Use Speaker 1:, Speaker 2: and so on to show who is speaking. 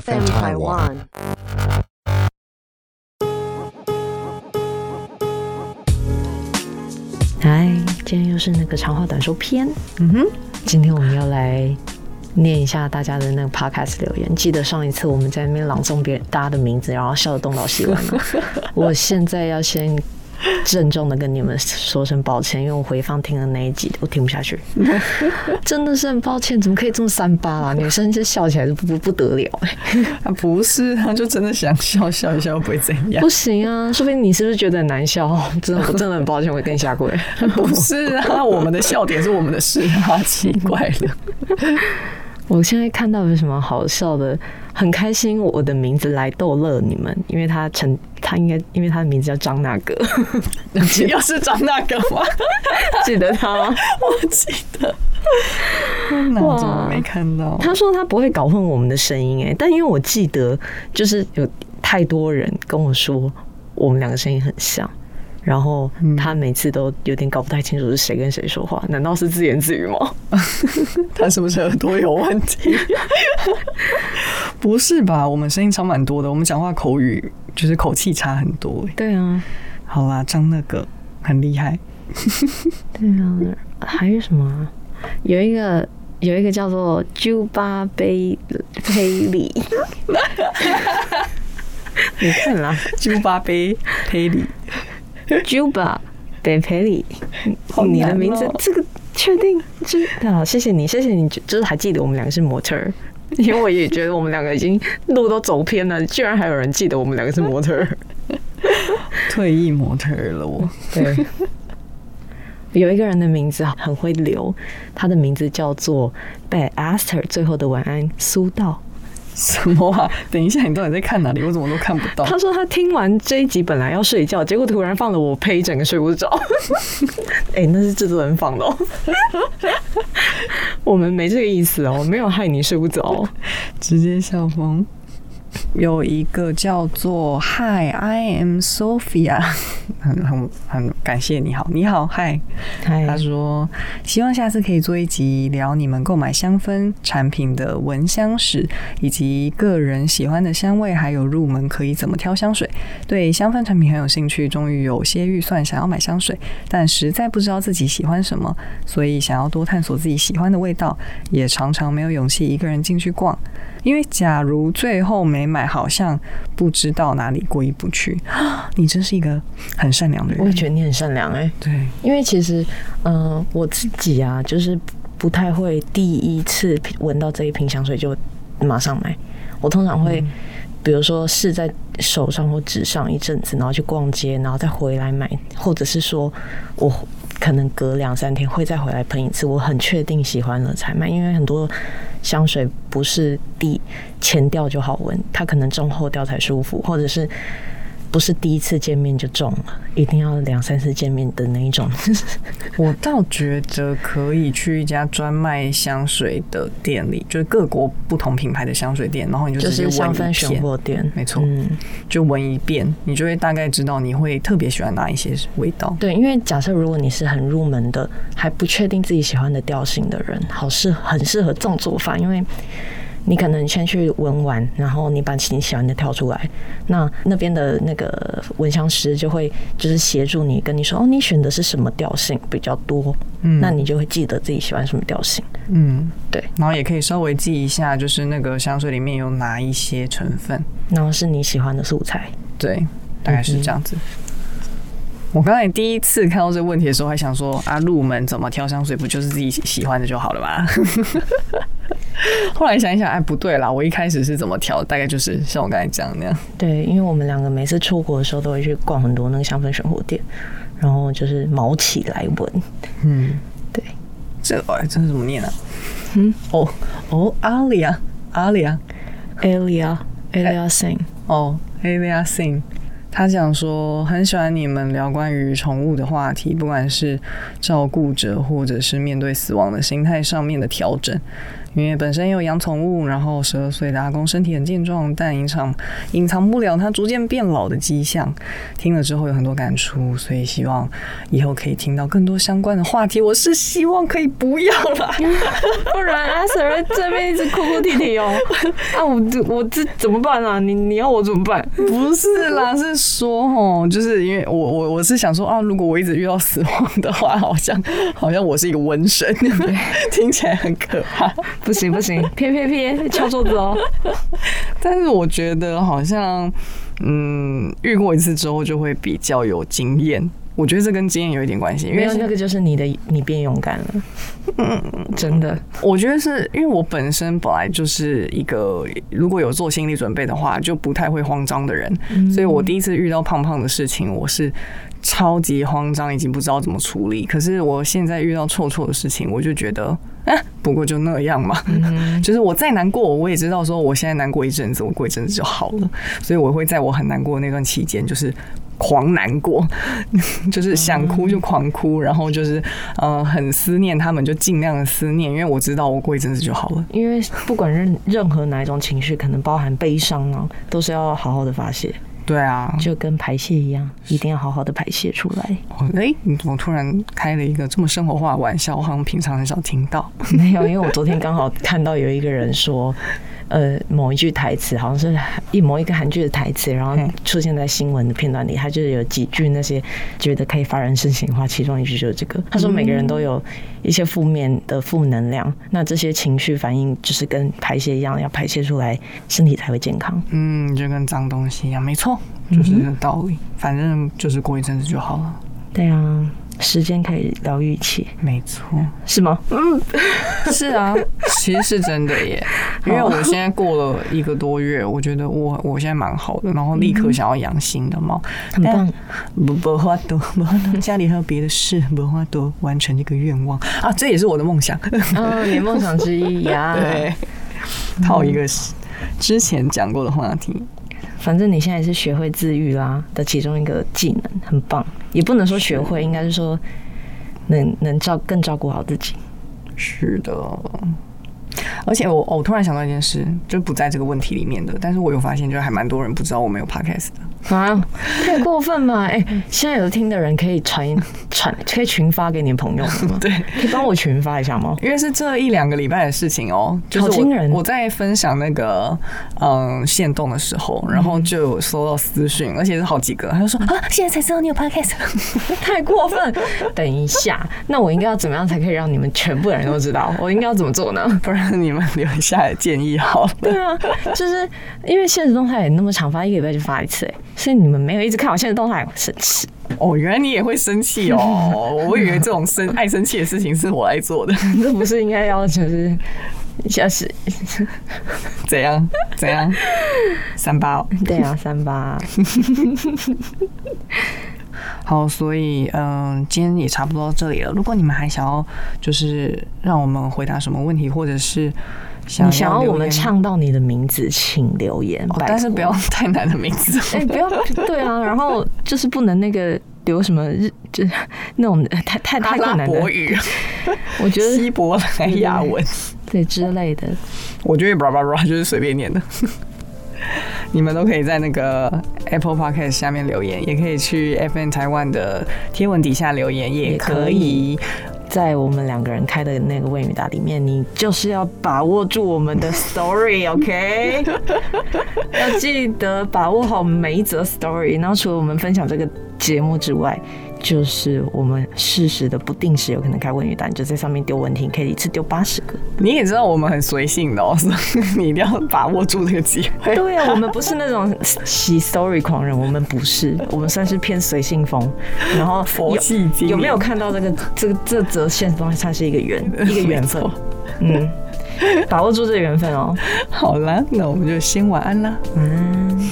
Speaker 1: FM Taiwan。
Speaker 2: 嗨，今天又是那个长话短说篇。
Speaker 1: 嗯哼，
Speaker 2: 今天我们要来念一下大家的那个 podcast 留言。记得上一次我们在那边朗诵别人大家的名字，然后笑得东倒西歪吗？我现在要先 郑重的跟你们说声抱歉，因为我回放听了那一集，我听不下去，真的是很抱歉。怎么可以这么三八啊？女生就笑起来就不不不得了哎、
Speaker 1: 啊不是啊，就真的想笑笑一笑，又不会怎样
Speaker 2: 不。行啊！说不定你是不是觉得很难笑？真的，我真的很抱歉，我跟你下跪。
Speaker 1: 不是啊，我们的笑点是我们的事啊，奇怪了。
Speaker 2: 我现在看到有什么好笑的，很开心。我的名字来逗乐你们，因为他成他应该因为他的名字叫张大哥，
Speaker 1: 又是张那个吗？
Speaker 2: 记得他吗？
Speaker 1: 我记得。那我怎么没看到？
Speaker 2: 他说他不会搞混我们的声音，哎，但因为我记得就是有太多人跟我说我们两个声音很像。然后他每次都有点搞不太清楚是谁跟谁说话，难道是自言自语吗？
Speaker 1: 他是不是耳朵有问题？不是吧？我们声音差蛮多的，我们讲话口语就是口气差很多、欸。
Speaker 2: 对啊，
Speaker 1: 好啦，张那个很厉害。
Speaker 2: 对啊，还有什么啊？有一个有一个叫做朱巴贝佩里，你看啦，
Speaker 1: 猪八杯佩里，
Speaker 2: 朱巴贝佩里，
Speaker 1: 好难
Speaker 2: 你的名字
Speaker 1: 哦
Speaker 2: 这个确定？真的啊，谢谢你，谢谢你，就是还记得我们两个是模特儿。因为我也觉得我们两个已经路都走偏了，居然还有人记得我们两个是模特儿。
Speaker 1: 退役模特儿了我。
Speaker 2: 对，有一个人的名字很会留，他的名字叫做 Bad Aster 最后的晚安苏道。
Speaker 1: 什么啊？等一下，你到底在看哪里？我怎么都看不到。
Speaker 2: 他说他听完这一集本来要睡觉，结果突然放了我呸，整个睡不着。哎、那是制作人放的、哦，我们没这个意思哦，没有害你睡不着哦。
Speaker 1: 直接笑疯。有一个叫做 Hi I am Sophia，很很很感谢你好，你好，Hi。
Speaker 2: 嗨
Speaker 1: 他说希望下次可以做一集聊你们购买香氛产品的闻香史，以及个人喜欢的香味，还有入门可以怎么挑香水。对香氛产品很有兴趣，终于有些预算想要买香水，但实在不知道自己喜欢什么，所以想要多探索自己喜欢的味道，也常常没有勇气一个人进去逛。因为假如最后没买，好像不知道哪里过意不去。你真是一个很善良的人。
Speaker 2: 我也觉得你很善良哎、
Speaker 1: 对，
Speaker 2: 因为其实，嗯、我自己啊，就是不太会第一次闻到这一瓶香水就马上买。我通常会，比如说试在手上或纸上一阵子，然后去逛街，然后再回来买，或者是说我可能隔两三天会再回来喷一次，我很确定喜欢了才买。因为很多香水不是第前调就好闻，它可能中后调才舒服，或者是。不是第一次见面就中了，一定要两三次见面的那一种。
Speaker 1: 我倒觉得可以去一家专卖香水的店里，就是各国不同品牌的香水店，然后你就
Speaker 2: 就
Speaker 1: 直接闻一遍，没错
Speaker 2: 嗯，
Speaker 1: 就闻一遍，你就会大概知道你会特别喜欢哪一些味道。
Speaker 2: 对，因为假设如果你是很入门的，还不确定自己喜欢的调性的人，好适很适合这种做法，因为你可能先去闻完，然后你把你喜欢的挑出来，那那边的那个闻香师就会就是协助你，跟你说哦，你选的是什么调性比较多，
Speaker 1: 嗯
Speaker 2: 那你就会记得自己喜欢什么调性。
Speaker 1: 嗯，
Speaker 2: 对，
Speaker 1: 然后也可以稍微记一下，就是那个香水里面有哪一些成分。
Speaker 2: 然后是你喜欢的素材。
Speaker 1: 对，大概是这样子。我刚才第一次看到这个问题的时候，还想说啊，入门怎么挑香水，不就是自己喜欢的就好了吗？后来想一想，哎，不对啦，我一开始是怎么调，大概就是像我刚才讲的那样。
Speaker 2: 对，因为我们两个每次出国的时候都会去逛很多那个香氛生活店，然后就是毛起来闻。
Speaker 1: 嗯，
Speaker 2: 对，
Speaker 1: 这哎，这是怎么念啊？
Speaker 2: 嗯
Speaker 1: 哦哦，阿里啊，阿里啊
Speaker 2: ，Alia，Alia Singh，
Speaker 1: 哦，Alia Singh，他讲说很喜欢你们聊关于宠物的话题，不管是照顾者或者是面对死亡的心态上面的调整。因为本身也有养宠物，然后十二岁的阿公身体很健壮，但隐藏隐藏不了他逐渐变老的迹象。听了之后有很多感触，所以希望以后可以听到更多相关的话题。我是希望可以不要啦，
Speaker 2: 不然阿 Sir 这边一直哭哭啼啼哦。啊，我这我这怎么办啊？你你要我怎么办？
Speaker 1: 不是啦，是说哦，就是因为我我我是想说啊，如果我一直遇到死亡的话，好像好像我是一个瘟神，听起来很可怕。
Speaker 2: 不行不行，撇撇撇，敲桌子哦。
Speaker 1: 但是我觉得好像，嗯，遇过一次之后就会比较有经验。我觉得这跟经验有一点关系，因为
Speaker 2: 那个就是你的，你变勇敢了。嗯，真的，
Speaker 1: 我觉得是因为我本身本来就是一个如果有做心理准备的话，就不太会慌张的人，所以我第一次遇到胖胖的事情，我是超级慌张，已经不知道怎么处理。可是我现在遇到臭臭的事情，我就觉得，啊，不过就那样嘛，就是我再难过，我也知道说我现在难过一阵子，我过一阵子就好了，所以我会在我很难过那段期间，就是。狂难过，就是想哭就狂哭，然后就是呃很思念他们，就尽量的思念，因为我知道我过一阵子就好了。
Speaker 2: 因为不管任任何哪一种情绪，可能包含悲伤啊，都是要好好的发泄。
Speaker 1: 对啊，
Speaker 2: 就跟排泄一样，一定要好好的排泄出来。
Speaker 1: 哎，你怎么突然开了一个这么生活化的玩笑？我好像平常很少听到。
Speaker 2: 没有，因为我昨天刚好看到有一个人说。呃，某一句台词好像是一某一个韩剧的台词，然后出现在新闻的片段里，他就是有几句那些觉得可以发人深省的话，其中一句就是这个。他说每个人都有一些负面的负能量，那这些情绪反应就是跟排泄一样，要排泄出来，身体才会健康。
Speaker 1: 嗯，就跟脏东西一样，没错，就是这个道理。反正就是过一阵子就好了。
Speaker 2: 对啊。时间可以疗愈一切，
Speaker 1: 没错，
Speaker 2: 是吗？嗯，
Speaker 1: 是啊，其实是真的耶。因为我现在过了一个多月，我觉得我我现在蛮好的，然后立刻想要养新的猫，
Speaker 2: 很棒。
Speaker 1: 不不花多，不花多，家里还有别的事，不花多完成这个愿望啊，这也是我的梦想。
Speaker 2: 嗯，你梦想之一呀。
Speaker 1: 对，套一个之前讲过的话题。
Speaker 2: 反正你现在是学会自愈啦的其中一个技能，很棒。也不能说学会，应该是说能能照更照顾好自己。
Speaker 1: 是的。而且我我突然想到一件事，就不在这个问题里面的，但是我有发现，就还蛮多人不知道我们有 podcast 的
Speaker 2: 啊，太过分了！哎，现在有听的人可以传传，可以群发给你的朋友吗？
Speaker 1: 对，
Speaker 2: 可以帮我群发一下吗？
Speaker 1: 因为是这一两个礼拜的事情哦，
Speaker 2: 好惊人！
Speaker 1: 我在分享那个嗯线动的时候，然后就有收到私讯，而且是好几个，他就说啊，现在才知道你有 podcast，
Speaker 2: 太过分！等一下，那我应该要怎么样才可以让你们全部的人都知道？我应该要怎么做呢？
Speaker 1: 不然。你们留下建议好。
Speaker 2: 对啊，就是因为现实动态也那么长，发一个礼拜就发一次，哎，所以你们没有一直看我现实动态，生气。
Speaker 1: 哦，原来你也会生气哦，我以为这种生爱生气的事情是我来做的，
Speaker 2: 这不是应该要就是下是
Speaker 1: 怎样怎样三八？
Speaker 2: 对啊，三八。
Speaker 1: 好，所以嗯，今天也差不多到这里了。如果你们还想要，就是让我们回答什么问题，或者是
Speaker 2: 想想要我们唱到你的名字，请留言。
Speaker 1: 但是不要 太难的名字，
Speaker 2: 哎，不要对啊。然后就是不能那个留什么日，就是那种太太太困难
Speaker 1: 的语，
Speaker 2: 我觉得
Speaker 1: 希伯来亚文
Speaker 2: 对之类的，
Speaker 1: 我觉得叭叭叭就是随便念的。你们都可以在那个 Apple Podcast 下面留言，也可以去 FN 台湾的贴文底下留言，也可以
Speaker 2: 在我们两个人开的那个问语答里面，你就是要把握住我们的 story，OK？要记得把握好每一则 story，然后除了我们分享这个节目之外。就是我们适时的不定时有可能开问语单，就在上面丢问题，可以一次丢八十个。
Speaker 1: 你也知道我们很随性的哦，所以你一定要把握住这个机会。
Speaker 2: 对啊，我们不是那种洗 story 狂人，我们不是，我们算是偏随性风。然后
Speaker 1: 佛系
Speaker 2: 有没有看到这个这个这则线方它是一个缘一个 缘分？嗯，把握住这个缘分哦。
Speaker 1: 好了，那我们就先晚安啦。嗯。